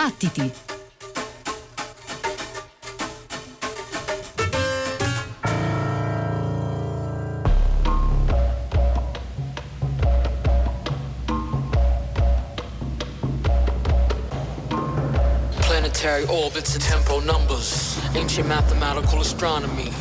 Battiti! planetary orbits and tempo numbers, ancient mathematical astronomy,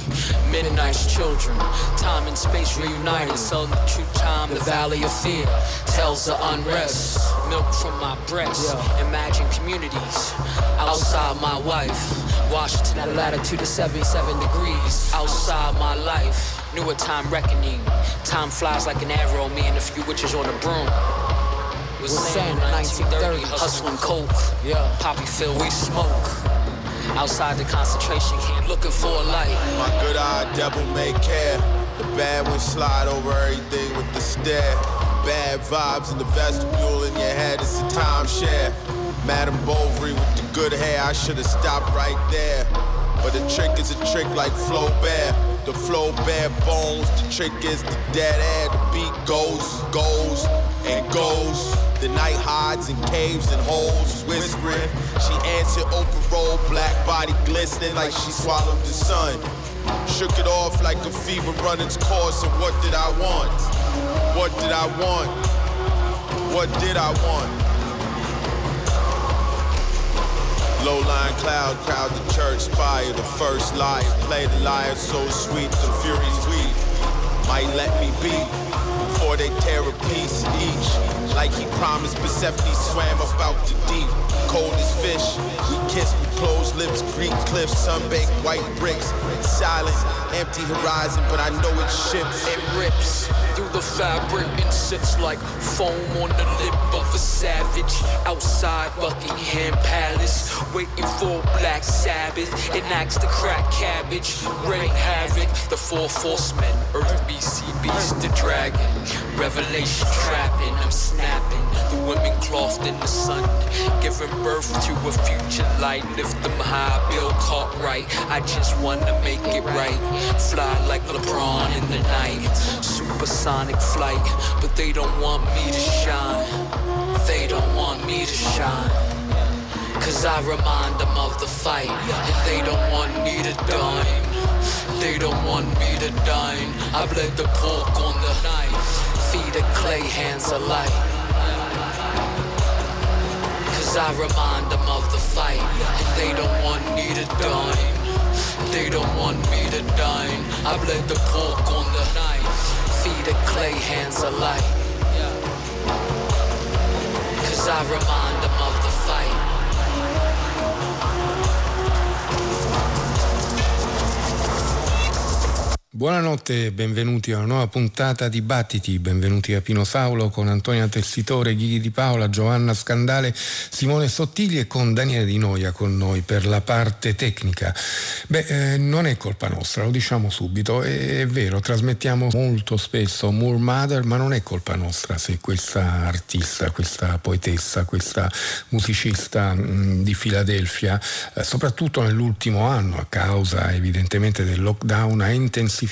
Mennonite's children, time and space reunited, selling the true time, the valley of fear, tells the unrest, milk from my breast, imagine communities, outside my wife, Washington at a latitude of 77 degrees, outside my life, newer time reckoning, time flies like an arrow, me and a few witches on a broom was saying in 1930, hustling coke. Yeah, poppy field, we smoke. Outside the concentration camp, looking for a light. My good eye devil may care. The bad ones slide over everything with the stare. Bad vibes in the vestibule in your head, it's a timeshare. Madam Bovary with the good hair, I should have stopped right there. But the trick is a trick like flow Flaubert. The flow bare bones, the trick is the dead air. The beat goes, goes, and goes. The night hides in caves and holes, whispering. She answered open roll, black body glistening like she swallowed the sun. Shook it off like a fever run its course, and what did I want? What did I want? What did I want? Low line cloud, crowd the church spire, the first liar, play the liar so sweet, the furies weep. Might let me be before they tear a piece each. Like he promised, Persephone swam about the deep. Cold as fish, we kissed with closed lips, Greek cliffs, sunbaked white bricks. Silent, empty horizon, but I know it ships. It rips through the fabric and sits like foam on the lip of a savage. Outside Buckingham Palace, waiting for Black Sabbath. Enacts the crack cabbage, rain havoc. The four horsemen, Earth, BC, Beast, the dragon. Revelation trapping, I'm snapping. The women clothed in the sun, giving birth to a future light. Lift them high, Bill Cartwright. I just wanna make it right. Fly like LeBron in the night. Supersonic flight, but they don't want me to shine. They don't want me to shine. Cause I remind them of the fight. And they don't want me to dine. They don't want me to dine. I bled the pork on the knife. Feet of clay, hands of light. Cause I remind them of the fight. And they don't want me to dine. They don't want me to dine. I bled the pork on the knife. Feet of clay, hands of light. Cause I remind them of the Buonanotte benvenuti a una nuova puntata di Battiti, benvenuti a Pino Saulo con Antonia Tessitore, Ghighi Di Paola, Giovanna Scandale, Simone Sottigli e con Daniele Di Noia con noi per la parte tecnica. Beh, eh, non è colpa nostra, lo diciamo subito, è, è vero, trasmettiamo molto spesso Moore Mother, ma non è colpa nostra se questa artista, questa poetessa, questa musicista mh, di Filadelfia, eh, soprattutto nell'ultimo anno a causa evidentemente del lockdown, ha intensificato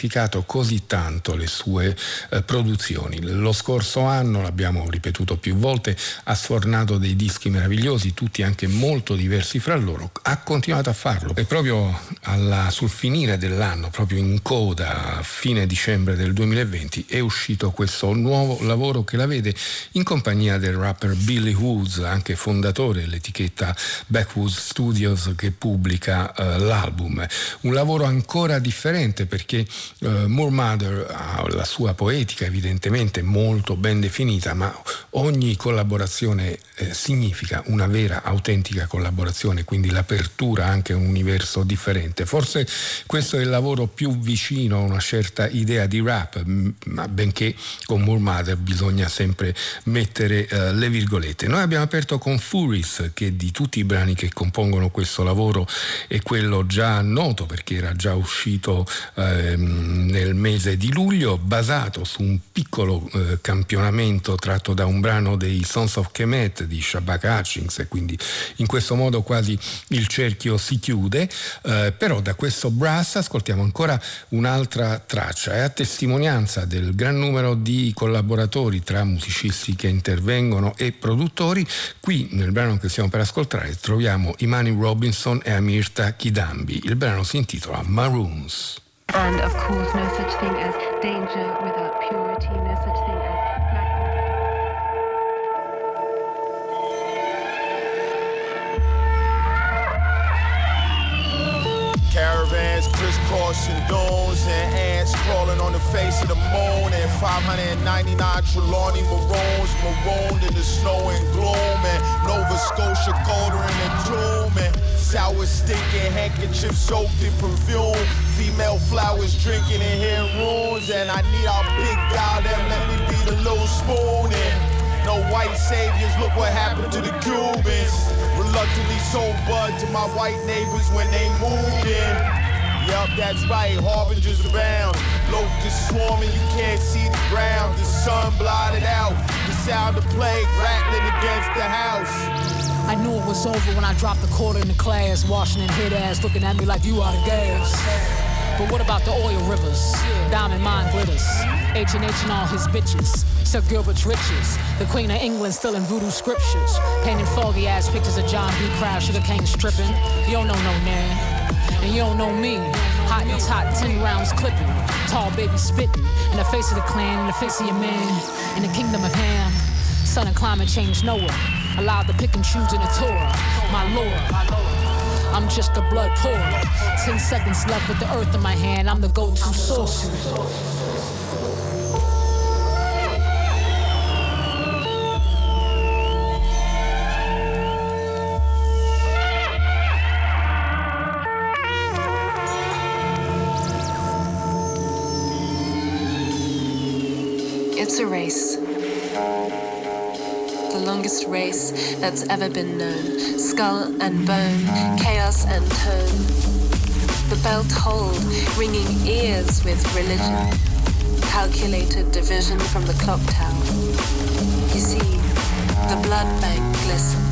così tanto le sue eh, produzioni. Lo scorso anno, l'abbiamo ripetuto più volte, ha sfornato dei dischi meravigliosi, tutti anche molto diversi fra loro, ha continuato a farlo e proprio alla, sul finire dell'anno, proprio in coda, a fine dicembre del 2020, è uscito questo nuovo lavoro che la vede in compagnia del rapper Billy Woods, anche fondatore dell'etichetta Backwoods Studios che pubblica eh, l'album. Un lavoro ancora differente perché Uh, Moore Mother ha la sua poetica evidentemente molto ben definita, ma ogni collaborazione eh, significa una vera, autentica collaborazione, quindi l'apertura anche a un universo differente. Forse questo è il lavoro più vicino a una certa idea di rap, ma benché con Moore Mother bisogna sempre mettere uh, le virgolette. Noi abbiamo aperto con Furis, che di tutti i brani che compongono questo lavoro è quello già noto perché era già uscito ehm, nel mese di luglio, basato su un piccolo eh, campionamento tratto da un brano dei Sons of Kemet di Shabak Hutchings e quindi in questo modo quasi il cerchio si chiude, eh, però da questo brass ascoltiamo ancora un'altra traccia, è a testimonianza del gran numero di collaboratori tra musicisti che intervengono e produttori, qui nel brano che stiamo per ascoltare troviamo Imani Robinson e Amirta Kidambi, il brano si intitola Maroons. And of course no such thing as danger without purity, no such thing as blackness Caravans crisscrossing dunes and ants crawling on the face of the moon and 599 Trelawney maroons marooned in the snow and gloom and Nova Scotia colder in the tomb and sour stinking handkerchiefs soaked in perfume female flowers drinking in hair ruins and I need our big guy that let me be the little spoon and no white saviors look what happened to the Cubans Reluctantly sold bud to my white neighbors when they moved in. Yup, that's right, harbingers abound. Locusts swarming, you can't see the ground. The sun blotted out. The sound of plague rattling against the house. I knew it was over when I dropped the quarter in the class. Washington hit ass looking at me like you out of gas. But what about the oil rivers? Diamond mine glitters. H&H and all his bitches. Sir Gilbert's riches. The Queen of England still in voodoo scriptures. Painting foggy ass pictures of John B. Crowd, sugar cane stripping. You don't know no man. And you don't know me. Hot and hot, 10 rounds clipping. Tall baby spitting. In the face of the clan, in the face of your man. In the kingdom of Ham. Sun and climate change Noah. Allowed to pick and choose in the Torah. My lord. I'm just a blood pour. Ten seconds left with the earth in my hand. I'm the go-to source. It's a race longest race that's ever been known. Skull and bone, chaos and tone. The belt hold, ringing ears with religion. Calculated division from the clock tower. You see, the blood bank glistens.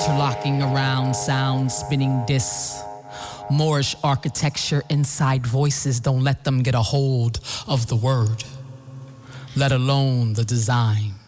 Interlocking around sound, spinning discs. Moorish architecture inside voices don't let them get a hold of the word, let alone the design.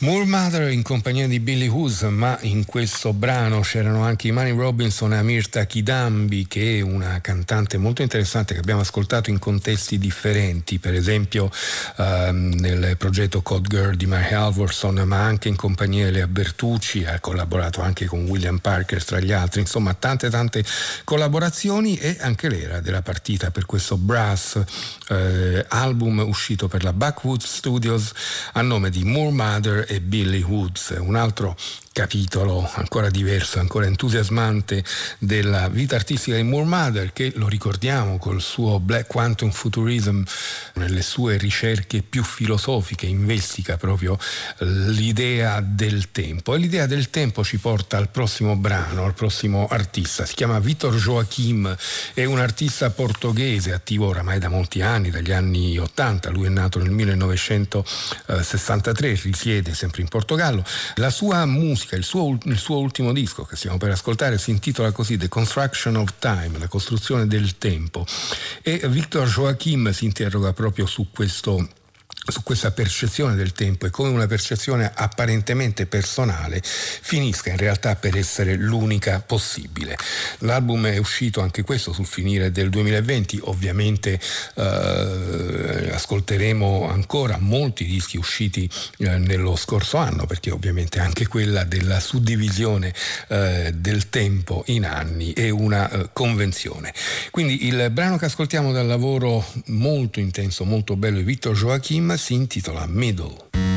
Moore Mother in compagnia di Billy Hoos, ma in questo brano c'erano anche Imani Robinson e Amirta Kidambi, che è una cantante molto interessante che abbiamo ascoltato in contesti differenti, per esempio ehm, nel progetto Code Girl di Mary Halvorson, ma anche in compagnia di Lea Bertucci, ha collaborato anche con William Parker tra gli altri, insomma tante tante collaborazioni e anche l'era della partita per questo Brass eh, album uscito per la Backwood Studios a nome di Moore Mother e Billy Woods, un altro capitolo ancora diverso, ancora entusiasmante della vita artistica di Moore Mother che lo ricordiamo col suo Black Quantum Futurism nelle sue ricerche più filosofiche investiga proprio l'idea del tempo. E l'idea del tempo ci porta al prossimo brano, al prossimo artista, si chiama Vitor Joachim, è un artista portoghese attivo oramai da molti anni, dagli anni 80, lui è nato nel 1963, risiede sempre in Portogallo. La sua musica, il suo, il suo ultimo disco che stiamo per ascoltare si intitola così The Construction of Time, la costruzione del tempo. E Victor Joachim si interroga proprio su questo su questa percezione del tempo e come una percezione apparentemente personale finisca in realtà per essere l'unica possibile. L'album è uscito anche questo sul finire del 2020, ovviamente eh, ascolteremo ancora molti dischi usciti eh, nello scorso anno perché ovviamente anche quella della suddivisione eh, del tempo in anni è una eh, convenzione. Quindi il brano che ascoltiamo dal lavoro molto intenso, molto bello di Victor Joachim si intitola Middle.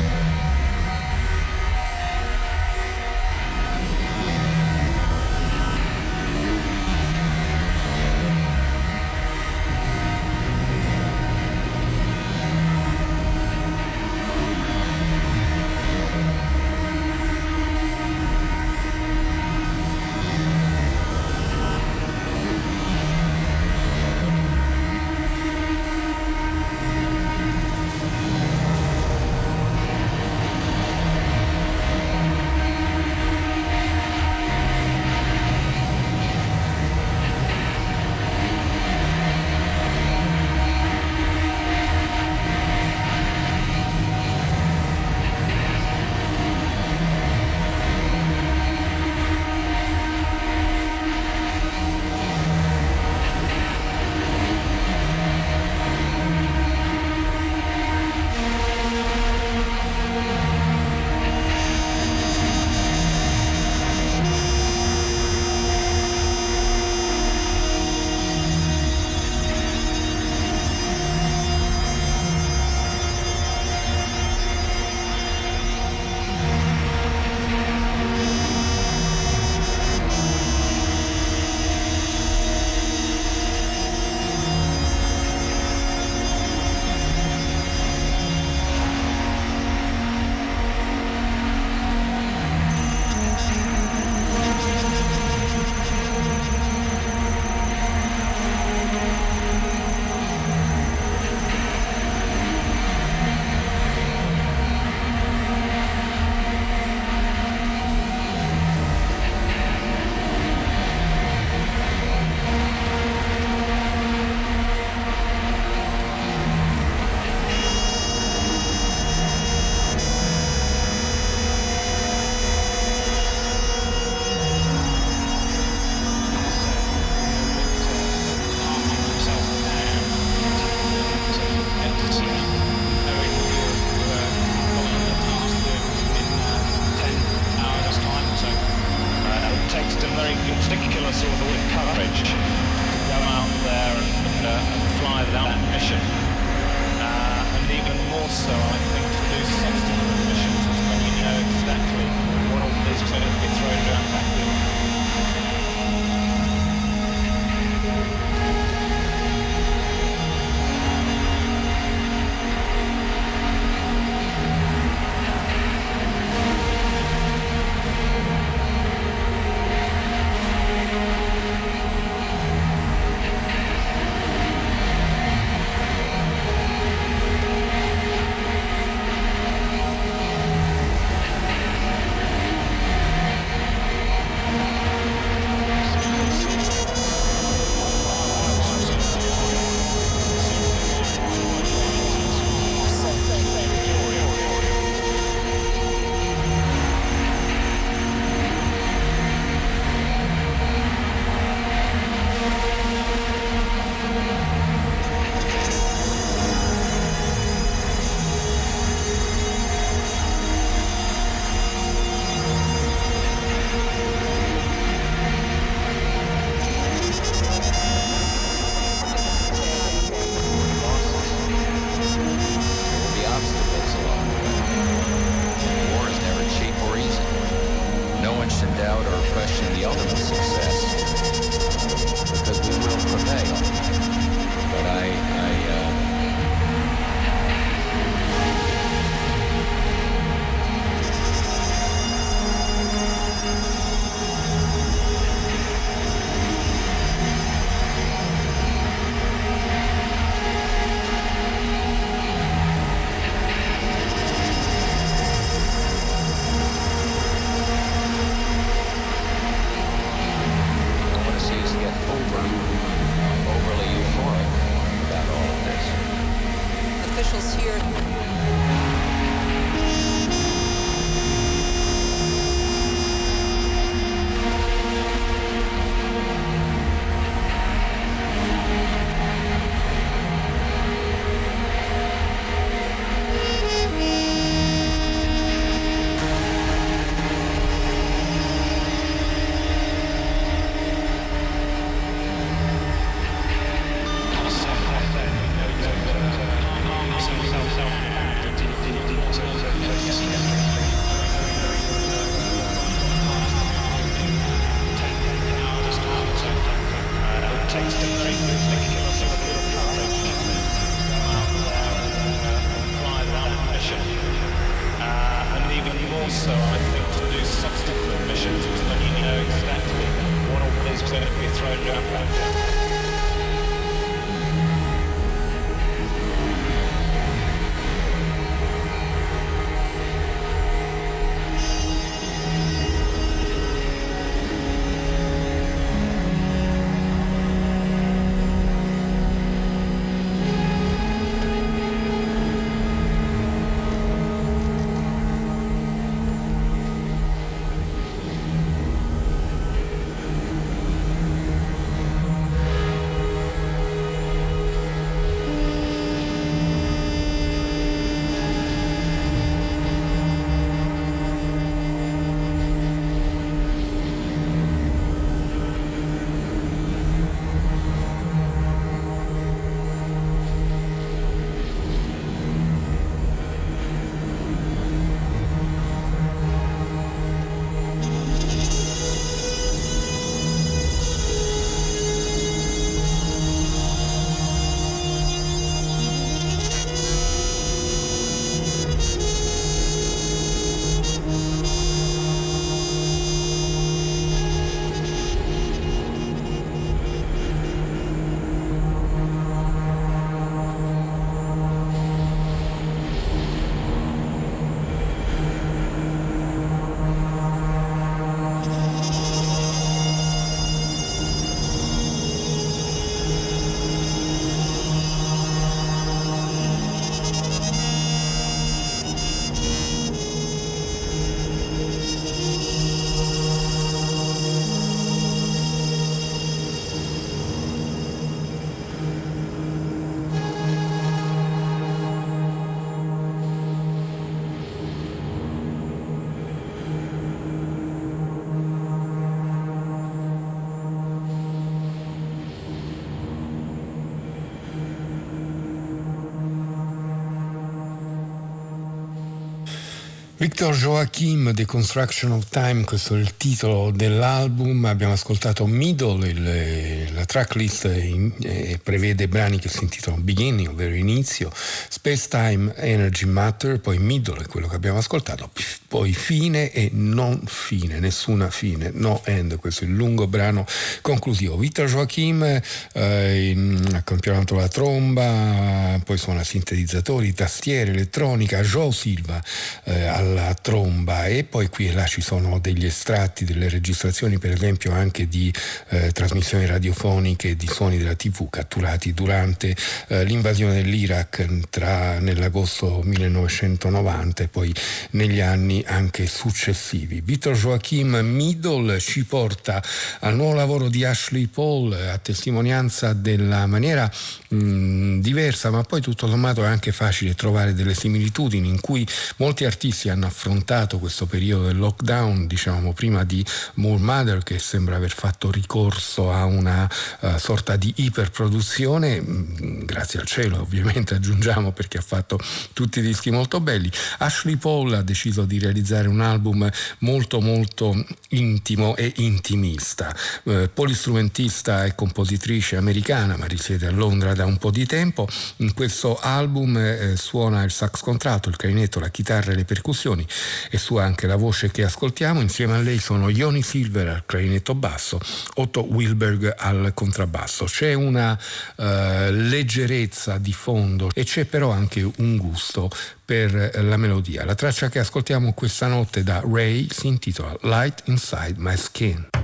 Victor Joachim, The Construction of Time, questo è il titolo dell'album. Abbiamo ascoltato Middle, il, la tracklist in, eh, prevede brani che si intitolano Beginning, ovvero inizio, Space Time, Energy Matter, poi Middle è quello che abbiamo ascoltato, poi fine e non fine, nessuna fine, no end, questo è il lungo brano conclusivo. Victor Joachim eh, campionato la tromba, poi suona sintetizzatori, tastiere, elettronica, Joe Silva eh, al alla tromba e poi qui e là ci sono degli estratti delle registrazioni per esempio anche di eh, trasmissioni radiofoniche di suoni della tv catturati durante eh, l'invasione dell'Iraq tra, nell'agosto 1990 e poi negli anni anche successivi. Victor Joachim Middle ci porta al nuovo lavoro di Ashley Paul a testimonianza della maniera mh, diversa ma poi tutto sommato è anche facile trovare delle similitudini in cui molti artisti hanno affrontato questo periodo del lockdown, diciamo prima di Moore Mother che sembra aver fatto ricorso a una uh, sorta di iperproduzione, mh, mm, grazie al cielo ovviamente aggiungiamo perché ha fatto tutti i dischi molto belli. Ashley Paul ha deciso di realizzare un album molto molto intimo e intimista, uh, polistrumentista e compositrice americana ma risiede a Londra da un po' di tempo, in questo album eh, suona il sax contratto, il clarinetto, la chitarra e le percussioni e su anche la voce che ascoltiamo. Insieme a lei sono Ioni Silver al clarinetto basso, Otto Wilberg al contrabbasso. C'è una uh, leggerezza di fondo e c'è però anche un gusto per la melodia. La traccia che ascoltiamo questa notte da Ray si intitola Light Inside My Skin.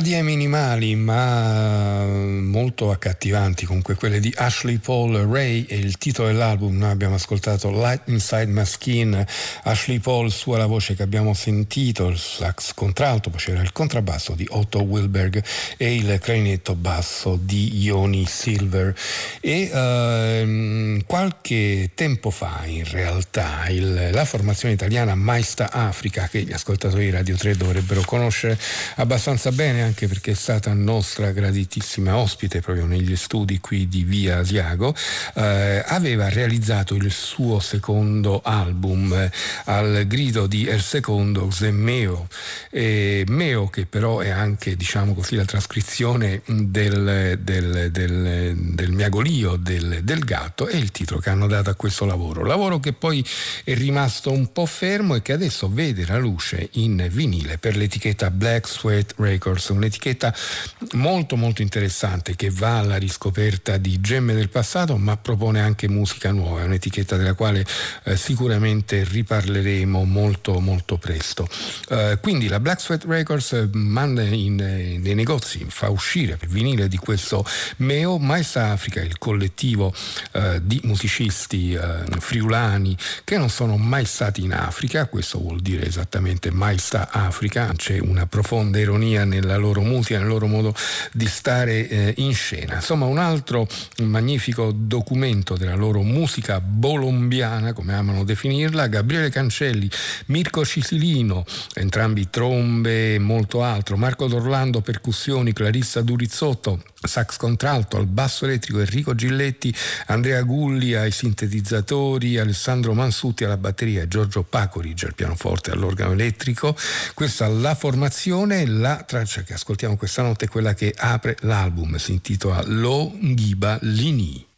Melodie minimali ma molto accattivanti, comunque quelle di Ashley Paul Ray e il titolo dell'album noi abbiamo ascoltato Light Inside My Skin, Ashley Paul sua la voce che abbiamo sentito, il sax contralto, poi c'era il contrabbasso di Otto Wilberg e il clarinetto basso di Ioni Silver. E ehm, qualche tempo fa in realtà il, la formazione italiana Maista Africa che gli ascoltatori di Radio 3 dovrebbero conoscere abbastanza bene anche perché è stata nostra graditissima ospite proprio negli studi qui di Via Asiago, eh, aveva realizzato il suo secondo album eh, al grido di El Secondo Meo, e Meo che però è anche diciamo così la trascrizione del, del, del, del miagolio del, gatto è il titolo che hanno dato a questo lavoro, lavoro che poi è rimasto un po' fermo e che adesso vede la luce in vinile per l'etichetta Black Sweat Records, un'etichetta molto molto interessante che va alla riscoperta di gemme del passato ma propone anche musica nuova, è un'etichetta della quale eh, sicuramente riparleremo molto molto presto. Eh, quindi la Black Sweat Records eh, manda in, eh, nei negozi, fa uscire il vinile di questo Meo Maestra Africa, il collettivo eh, di musicisti eh, friulani che non sono mai stati in Africa, questo vuol dire esattamente Maestra Africa, c'è una profonda ironia nella loro mutia, nel loro modo di stare eh, in scena. Insomma, un altro magnifico documento della loro musica bolombiana, come amano definirla, Gabriele Cancelli, Mirko Cisilino, entrambi trombe e molto altro, Marco D'Orlando, percussioni, Clarissa Durizzotto, sax contralto, al basso elettrico Enrico Gilletti, Andrea Gulli ai sintetizzatori, Alessandro Mansutti alla batteria, Giorgio Pacoric al pianoforte all'organo elettrico. Questa è la formazione, la traccia che ascoltiamo questa notte è quella che apre l'album, si intitola Lo Ghiba Lini.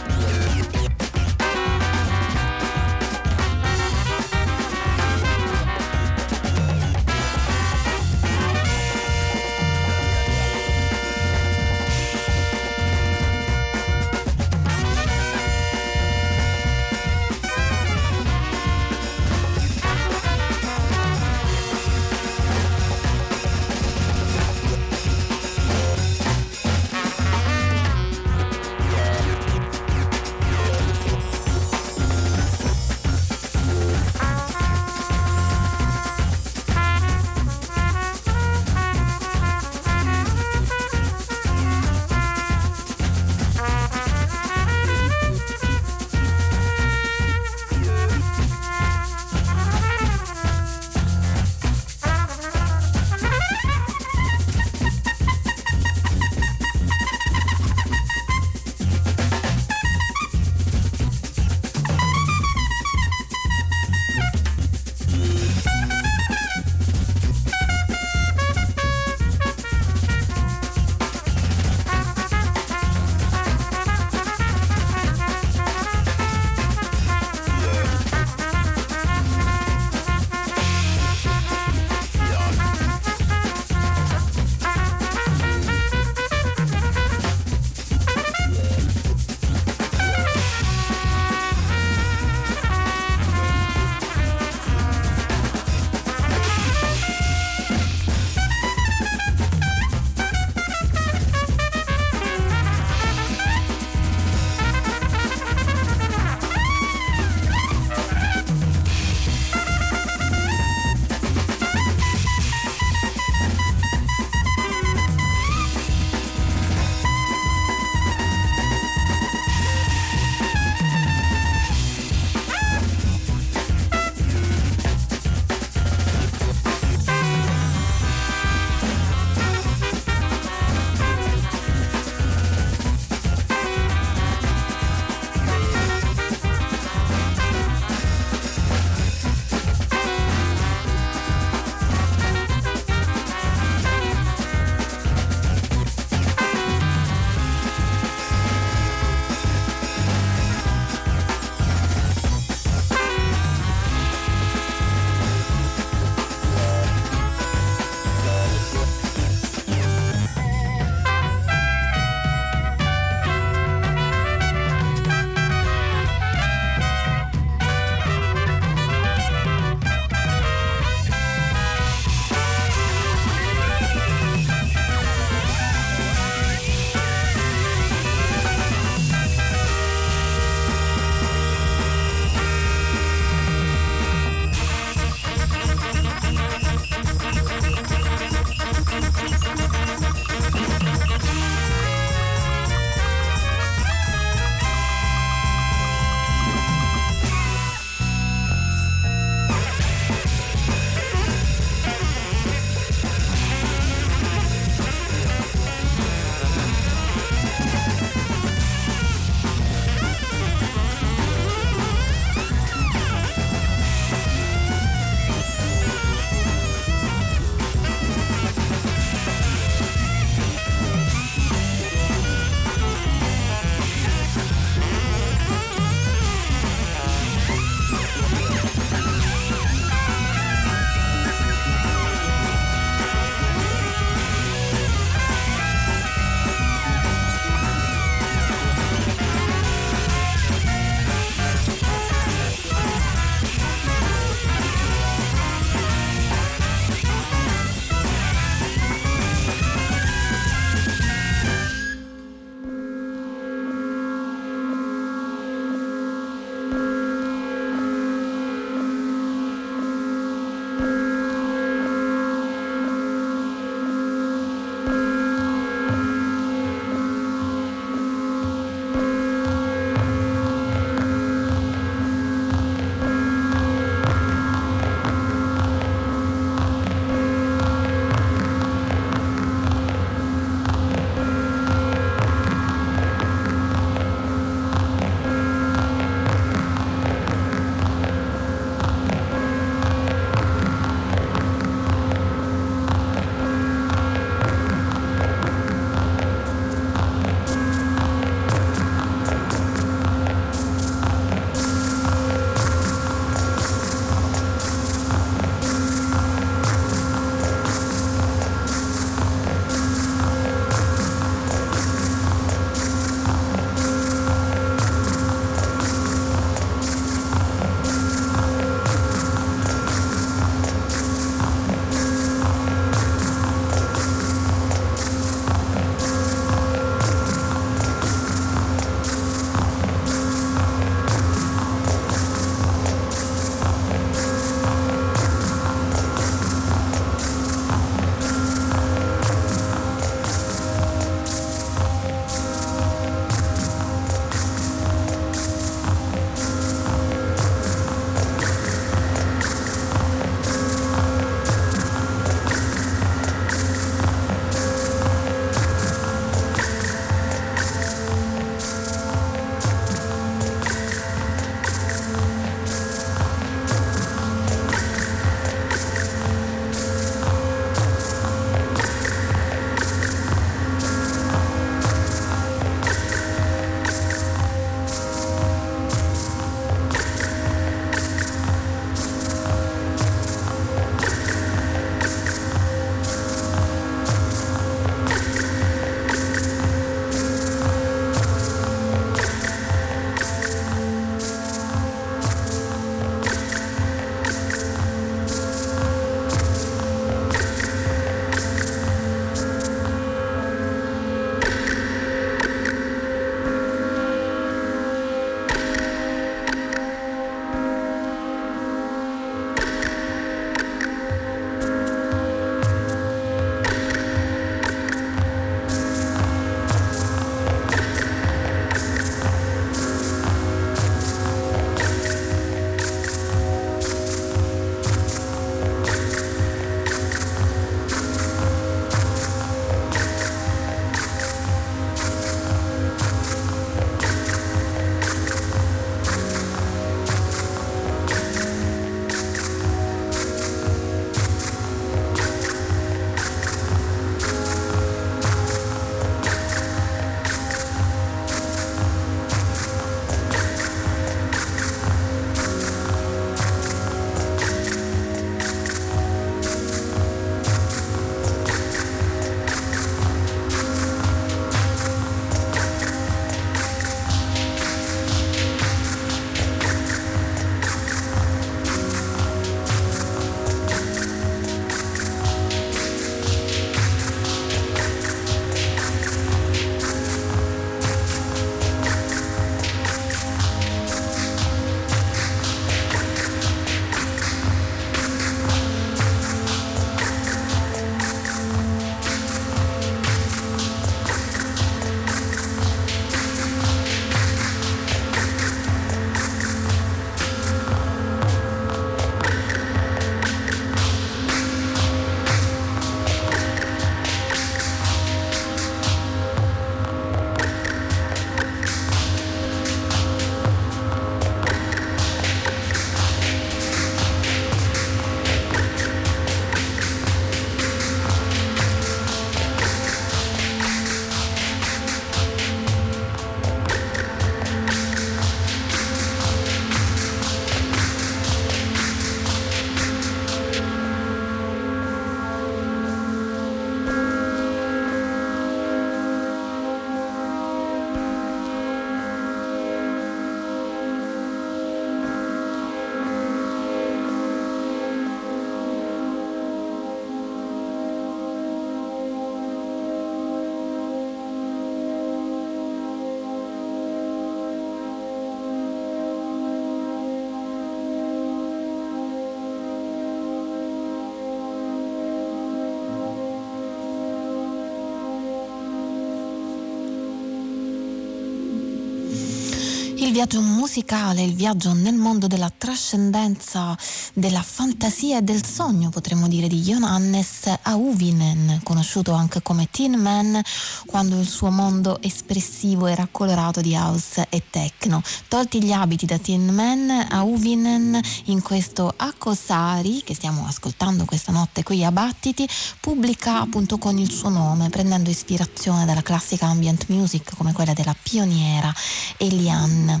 Viaggio musicale, il viaggio nel mondo della trascendenza, della fantasia e del sogno, potremmo dire, di Johannes Auvinen, conosciuto anche come Tin Man, quando il suo mondo espressivo era colorato di house e techno. Tolti gli abiti da Tin Man, Auvinen in questo Akosari, che stiamo ascoltando questa notte qui a Battiti, pubblica appunto con il suo nome, prendendo ispirazione dalla classica ambient music come quella della pioniera Eliane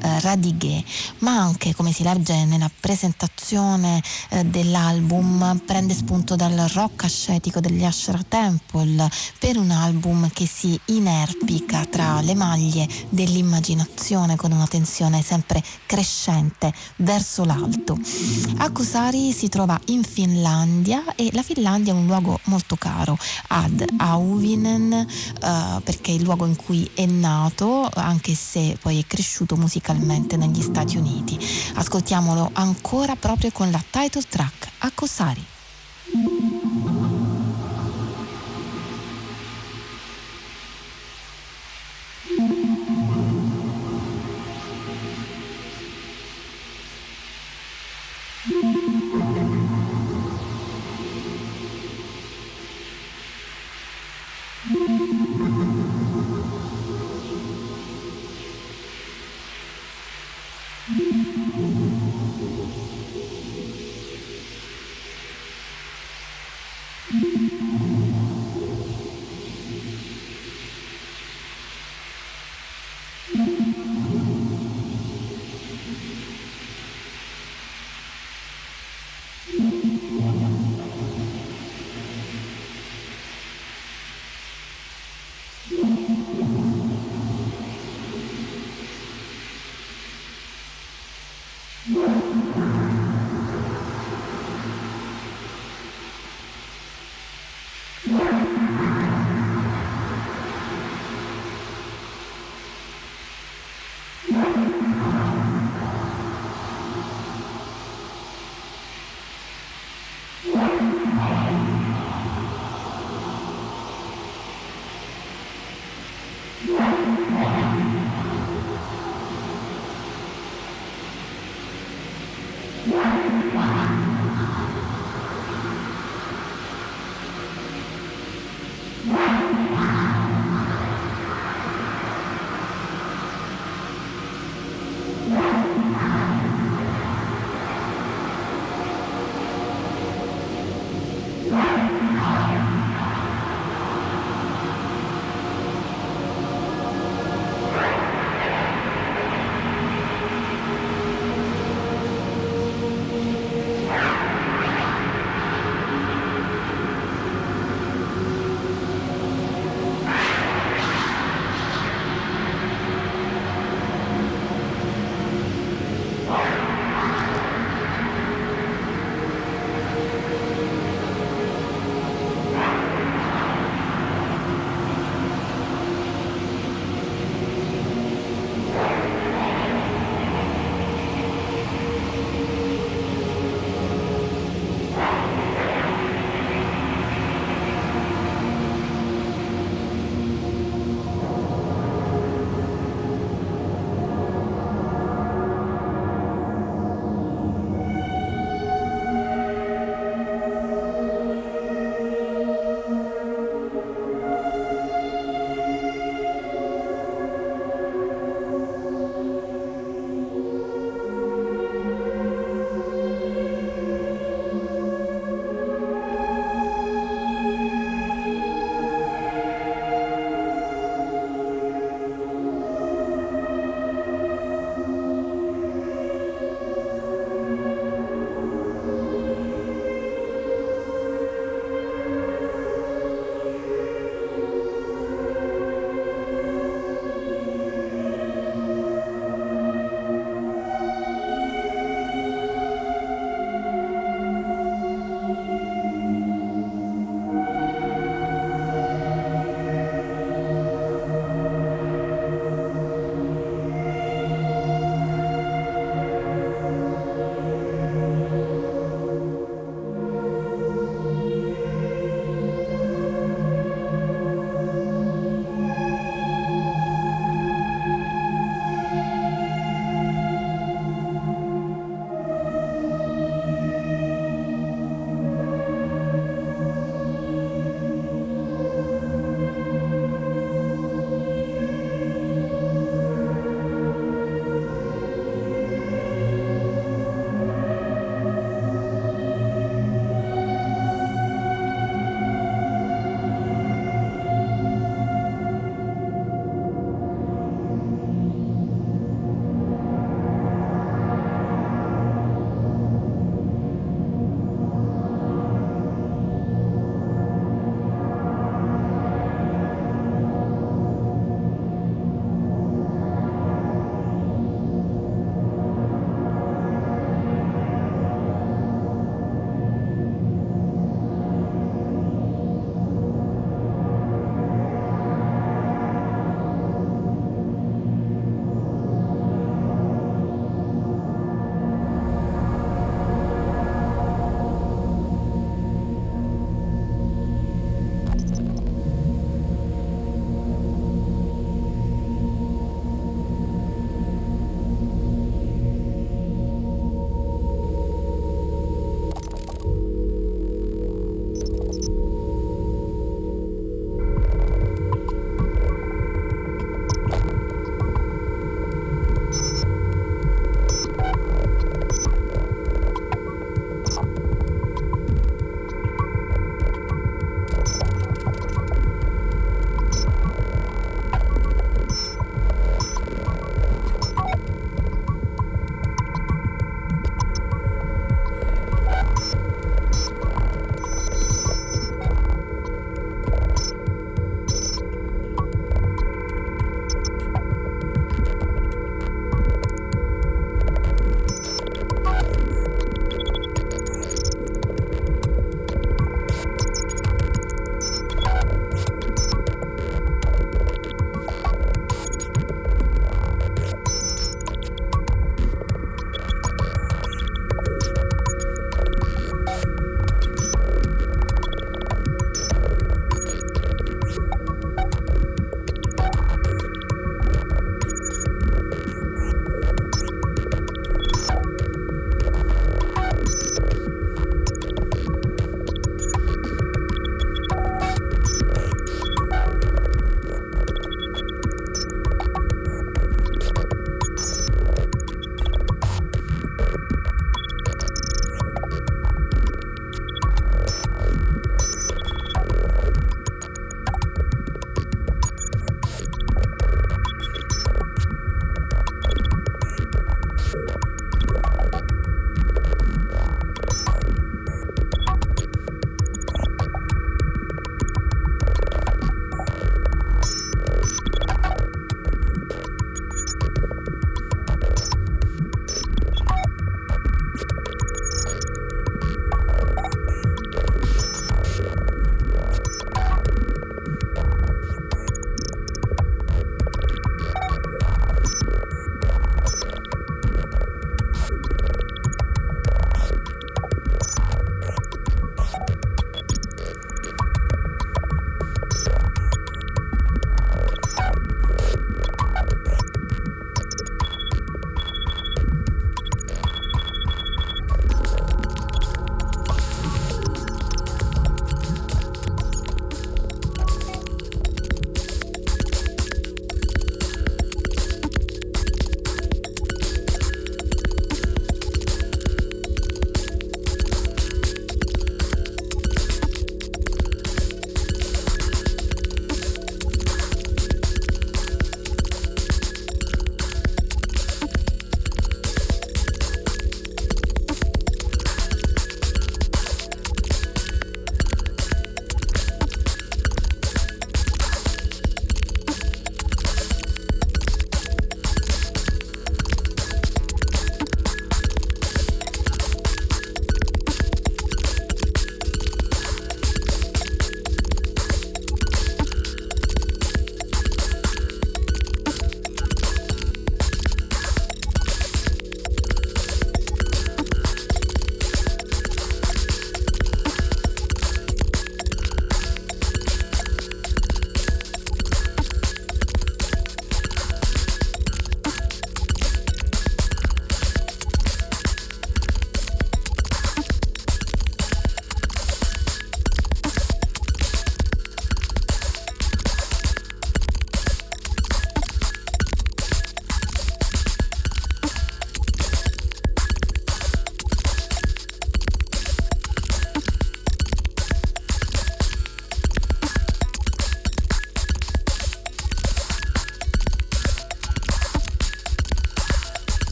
eh, Radiguet, ma anche come si legge nella presentazione eh, dell'album prende spunto dal rock ascetico degli Asher Temple per un album che si inerpica tra le maglie dell'immaginazione con una tensione sempre crescente verso l'alto. Akusari si trova in Finlandia e la Finlandia è un luogo molto caro ad Auvinen eh, perché è il luogo in cui è nato anche se poi è cresciuto musicalmente negli Stati Uniti. Ascoltiamolo ancora proprio con la title track a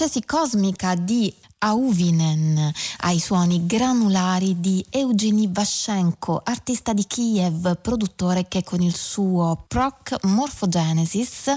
Dall'ascesi cosmica di Auvinen ai suoni granulari di Eugeni Vashenko, artista di Kiev, produttore che con il suo Proc Morphogenesis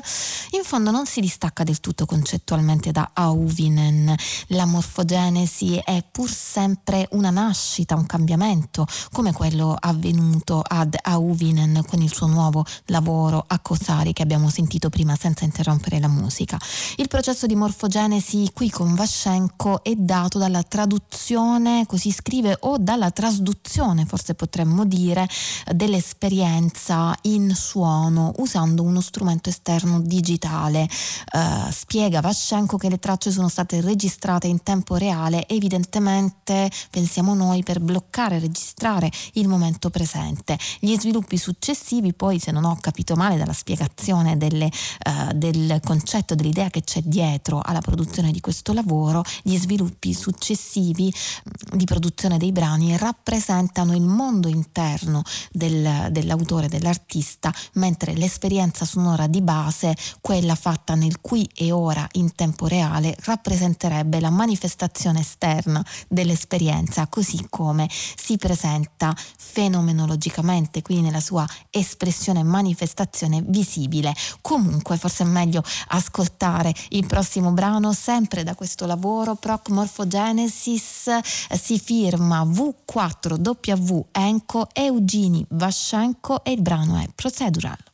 in fondo non si distacca del tutto concettualmente da Auvinen. La morfogenesi è pur sempre una nascita, un cambiamento, come quello avvenuto ad Auvinen con il suo nuovo lavoro a Kosari che abbiamo sentito prima senza interrompere la musica. Il processo di morfogenesi qui con Vashenko è dato dalla traduzione, così scrive, o dalla trasduzione, forse potremmo dire, dell'esperienza in suono usando uno strumento esterno digitale. Uh, spiega Vascenco che le tracce sono state registrate in tempo reale, evidentemente pensiamo noi per bloccare, registrare il momento presente. Gli sviluppi successivi, poi, se non ho capito male dalla spiegazione delle, uh, del concetto, dell'idea che c'è dietro alla produzione di questo lavoro, gli sviluppi sviluppi successivi mm, di produzione dei brani rappresentano il mondo interno del, dell'autore, dell'artista, mentre l'esperienza sonora di base, quella fatta nel qui e ora in tempo reale, rappresenterebbe la manifestazione esterna dell'esperienza, così come si presenta fenomenologicamente, quindi nella sua espressione e manifestazione visibile. Comunque forse è meglio ascoltare il prossimo brano sempre da questo lavoro, Proc Morphogenesis si firma V4W Enco Eugeni Vashenko e il brano è Procedural.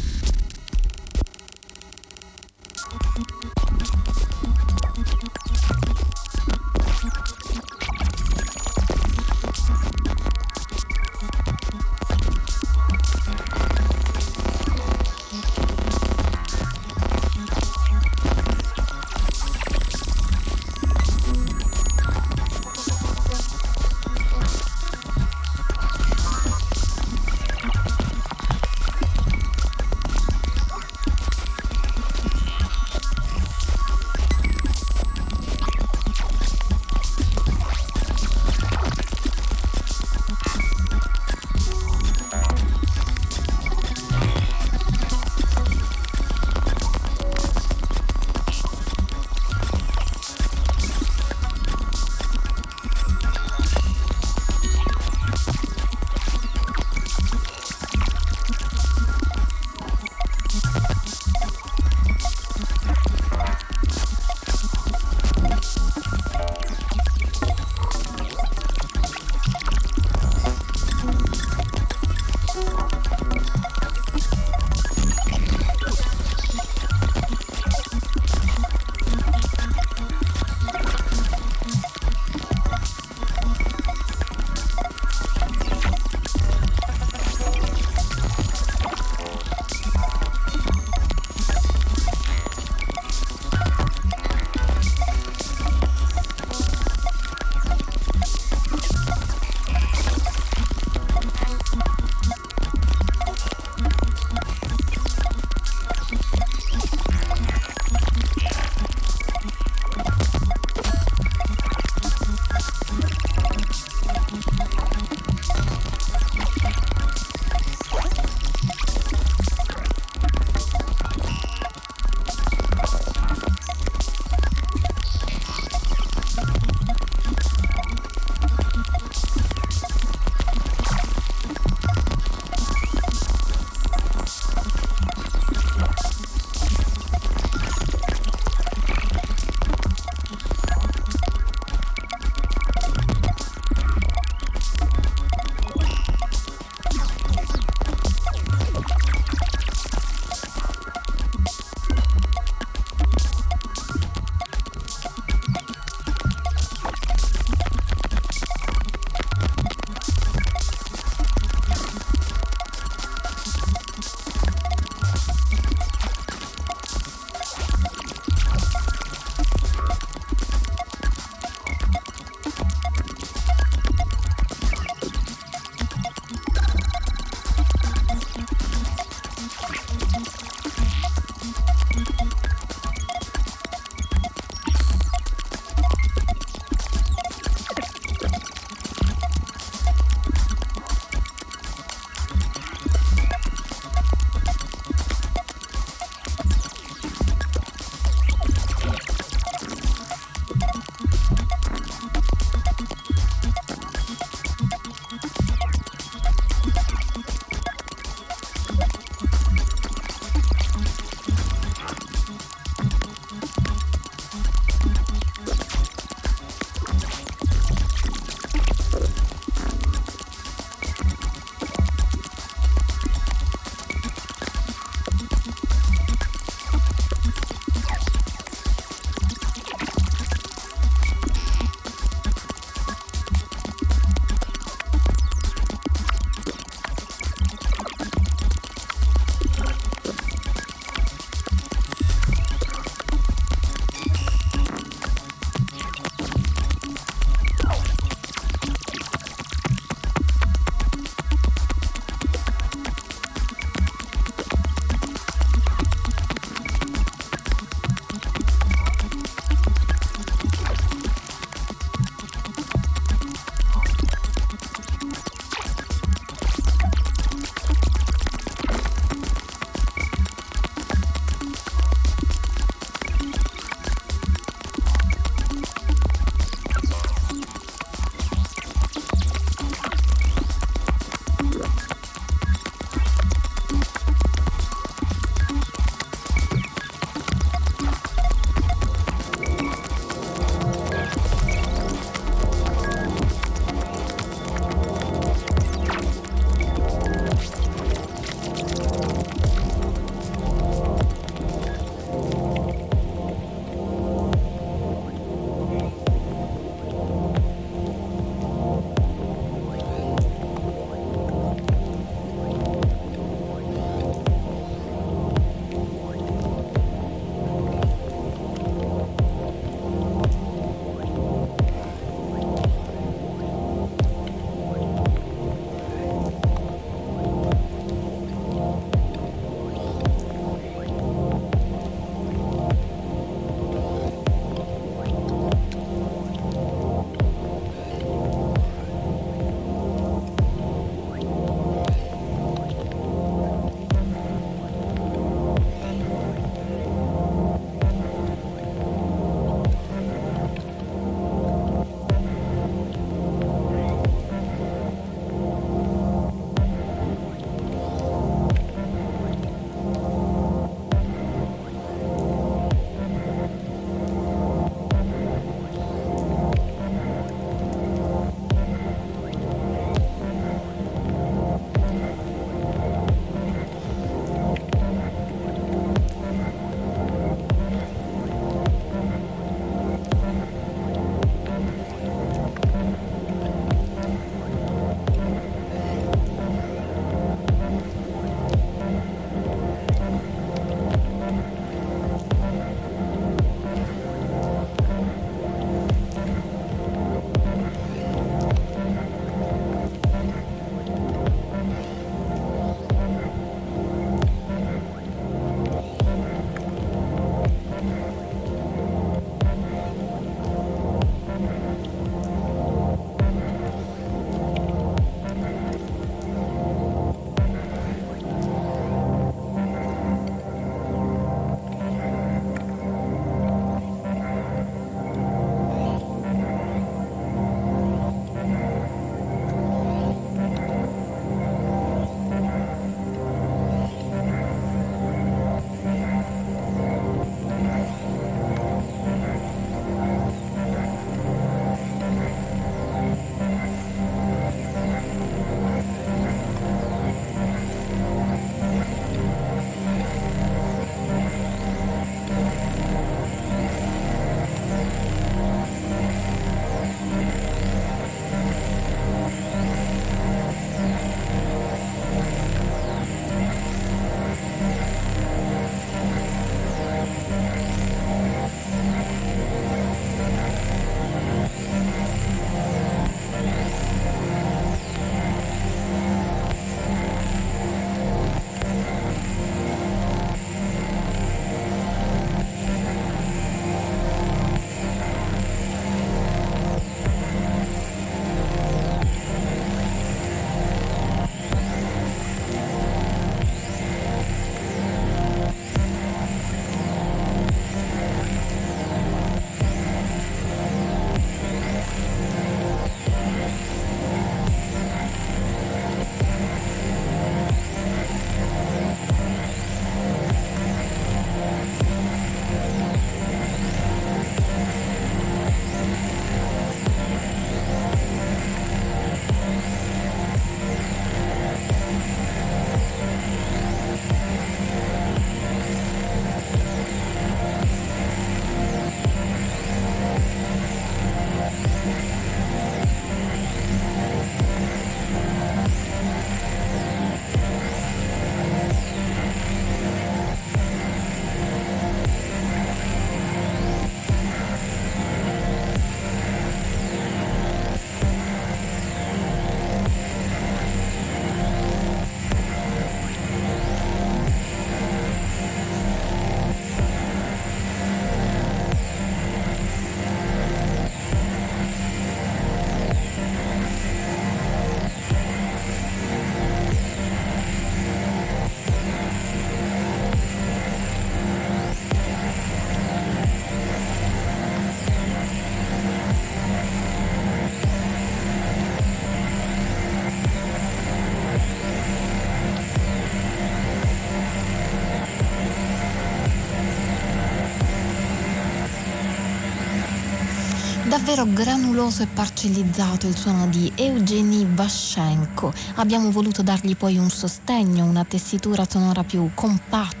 Davvero granuloso e parcellizzato il suono di Eugenie Vashenko. Abbiamo voluto dargli poi un sostegno, una tessitura sonora più compatta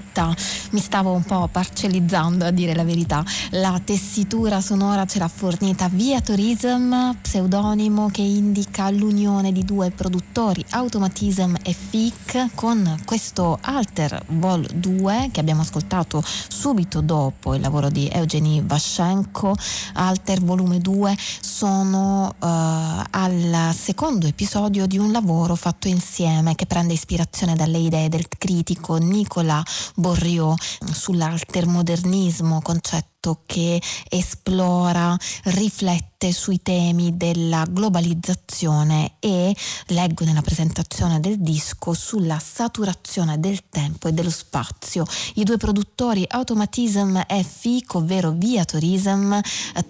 mi stavo un po' parcellizzando a dire la verità. La tessitura sonora ce l'ha fornita Via Tourism, pseudonimo che indica l'unione di due produttori, Automatism e FIC, con questo Alter Vol 2 che abbiamo ascoltato subito dopo il lavoro di Eugenie Vashenko. Alter Volume 2 sono uh, al secondo episodio di un lavoro fatto insieme che prende ispirazione dalle idee del critico Nicola Borriot sull'altermodernismo, concetto che esplora, riflette sui temi della globalizzazione e leggo nella presentazione del disco sulla saturazione del tempo e dello spazio. I due produttori Automatism e FIC, ovvero Via Tourism,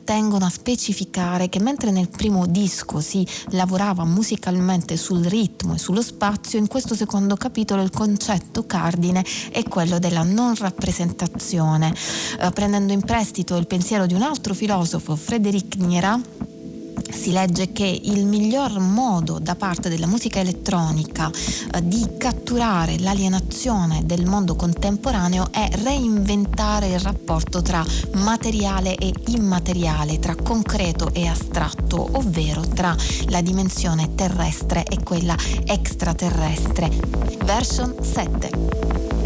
tengono a specificare che mentre nel primo disco si lavorava musicalmente sul ritmo e sullo spazio, in questo secondo capitolo il concetto cardine è quello della non rappresentazione. Eh, prendendo in prestito il pensiero di un altro filosofo, Frédéric Niera, si legge che il miglior modo da parte della musica elettronica eh, di catturare l'alienazione del mondo contemporaneo è reinventare il rapporto tra materiale e immateriale, tra concreto e astratto, ovvero tra la dimensione terrestre e quella extraterrestre. Version 7.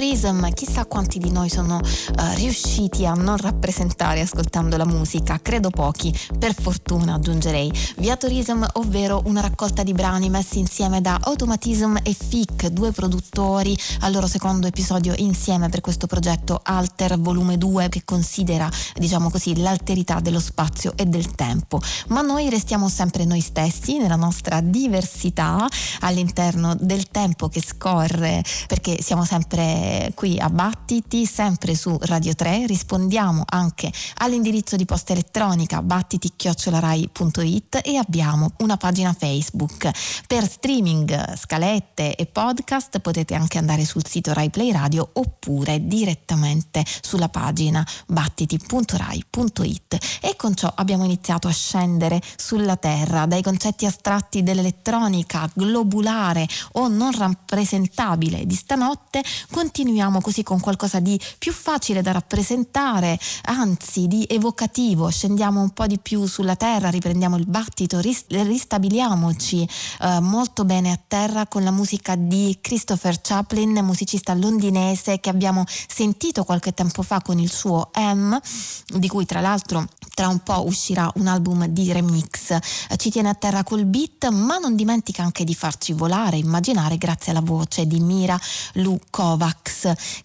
Viatorism, chissà quanti di noi sono uh, riusciti a non rappresentare ascoltando la musica, credo pochi, per fortuna aggiungerei. Viatorism, ovvero una raccolta di brani messi insieme da Automatism e Fic, due produttori, al loro secondo episodio insieme per questo progetto Alter Volume 2 che considera, diciamo così, l'alterità dello spazio e del tempo. Ma noi restiamo sempre noi stessi nella nostra diversità all'interno del tempo che scorre, perché siamo sempre qui a Battiti, sempre su Radio 3, rispondiamo anche all'indirizzo di posta elettronica battiti-rai.it e abbiamo una pagina Facebook. Per streaming, scalette e podcast potete anche andare sul sito Rai Play Radio oppure direttamente sulla pagina battiti.rai.it e con ciò abbiamo iniziato a scendere sulla Terra dai concetti astratti dell'elettronica globulare o non rappresentabile di stanotte continuiamo così con qualcosa di più facile da rappresentare anzi di evocativo scendiamo un po' di più sulla Terra riprendiamo il battito ristabiliamoci eh, molto bene a terra con la musica di Christopher Chaplin musicista londinese che abbiamo sentito qualche tempo fa con il suo M di cui tra l'altro tra un po' uscirà un album di remix. Ci tiene a terra col beat, ma non dimentica anche di farci volare, immaginare grazie alla voce di Mira Lu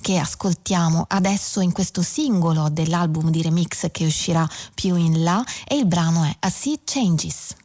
Che ascoltiamo adesso in questo singolo dell'album di remix che uscirà più in là e il brano è A Sea Changes.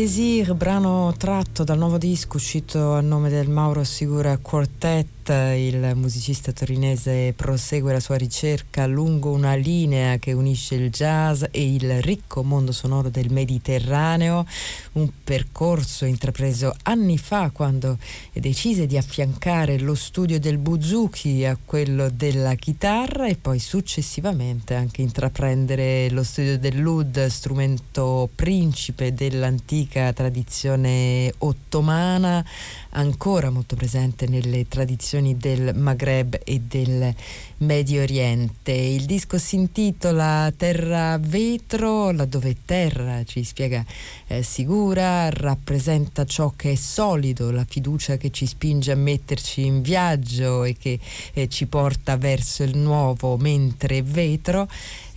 Desir, brano tratto dal nuovo disco uscito a nome del Mauro Sigura Quartet. Il musicista torinese prosegue la sua ricerca lungo una linea che unisce il jazz e il ricco mondo sonoro del Mediterraneo, un percorso intrapreso anni fa quando decise di affiancare lo studio del buzuki a quello della chitarra e poi successivamente anche intraprendere lo studio dell'ud, strumento principe dell'antica tradizione ottomana, ancora molto presente nelle tradizioni del Maghreb e del Medio Oriente. Il disco si intitola Terra Vetro, laddove terra, ci spiega eh, Sicura, rappresenta ciò che è solido, la fiducia che ci spinge a metterci in viaggio e che eh, ci porta verso il nuovo, mentre vetro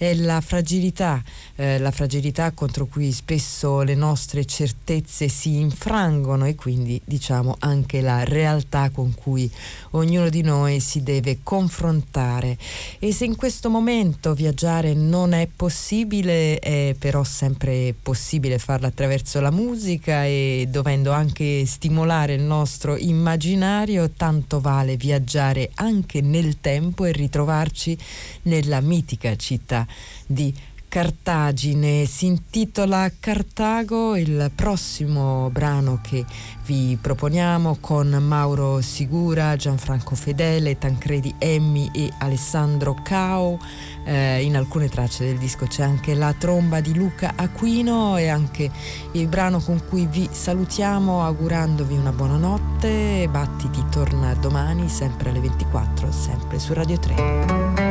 è la fragilità, eh, la fragilità contro cui spesso le nostre certezze si infrangono e quindi diciamo anche la realtà con cui ognuno di noi si deve confrontare. E se in questo momento viaggiare non è possibile, è però sempre possibile farlo attraverso la musica e dovendo anche stimolare il nostro immaginario, tanto vale viaggiare anche nel tempo e ritrovarci nella mitica città di Cartagine. Si intitola Cartago, il prossimo brano che vi proponiamo con Mauro Sigura, Gianfranco Fedele, Tancredi Emmi e Alessandro Cao. Eh, in alcune tracce del disco c'è anche la tromba di Luca Aquino e anche il brano con cui vi salutiamo augurandovi una buona notte. Battiti torna domani sempre alle 24, sempre su Radio 3.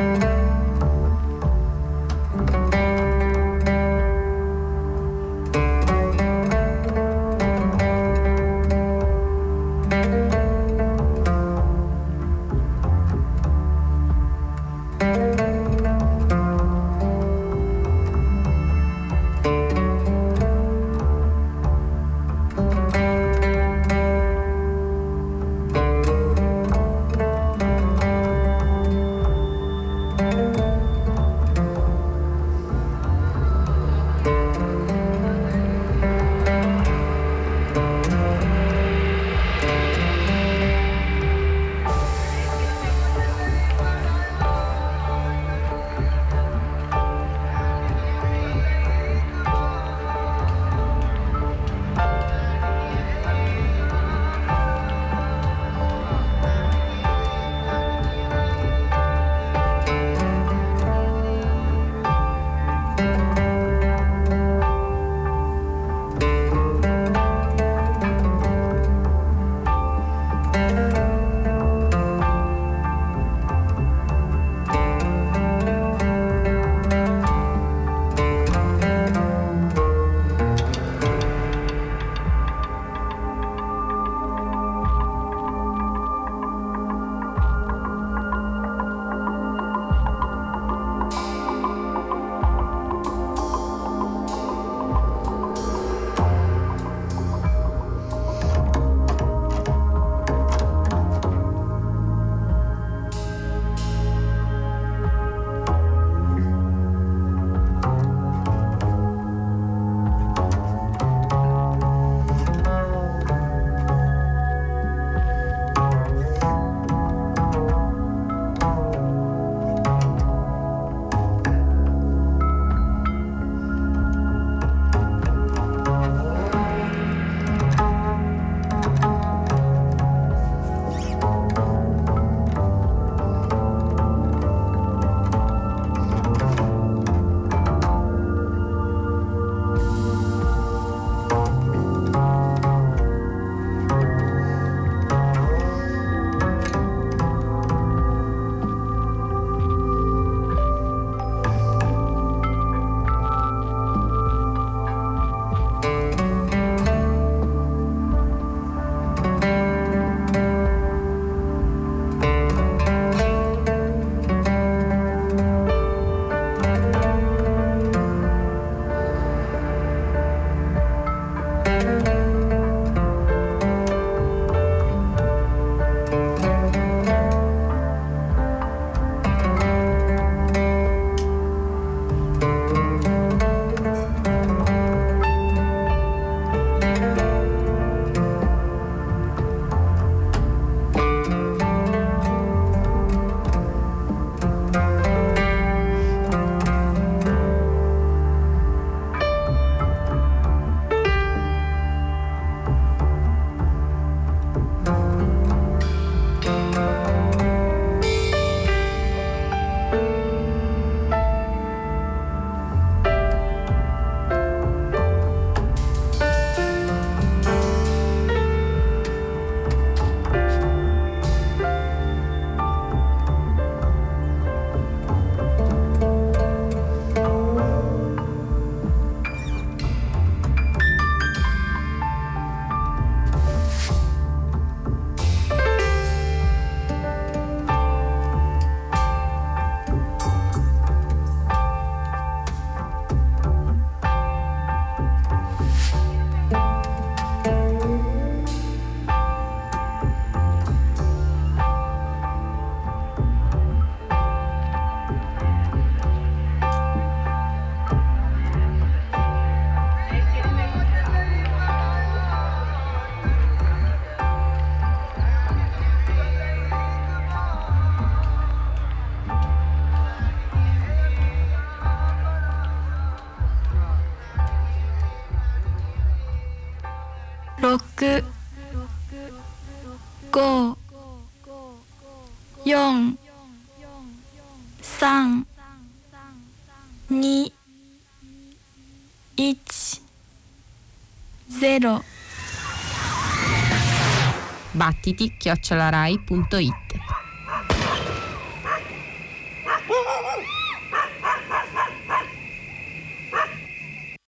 ゼロ battiti chiocciolarai.it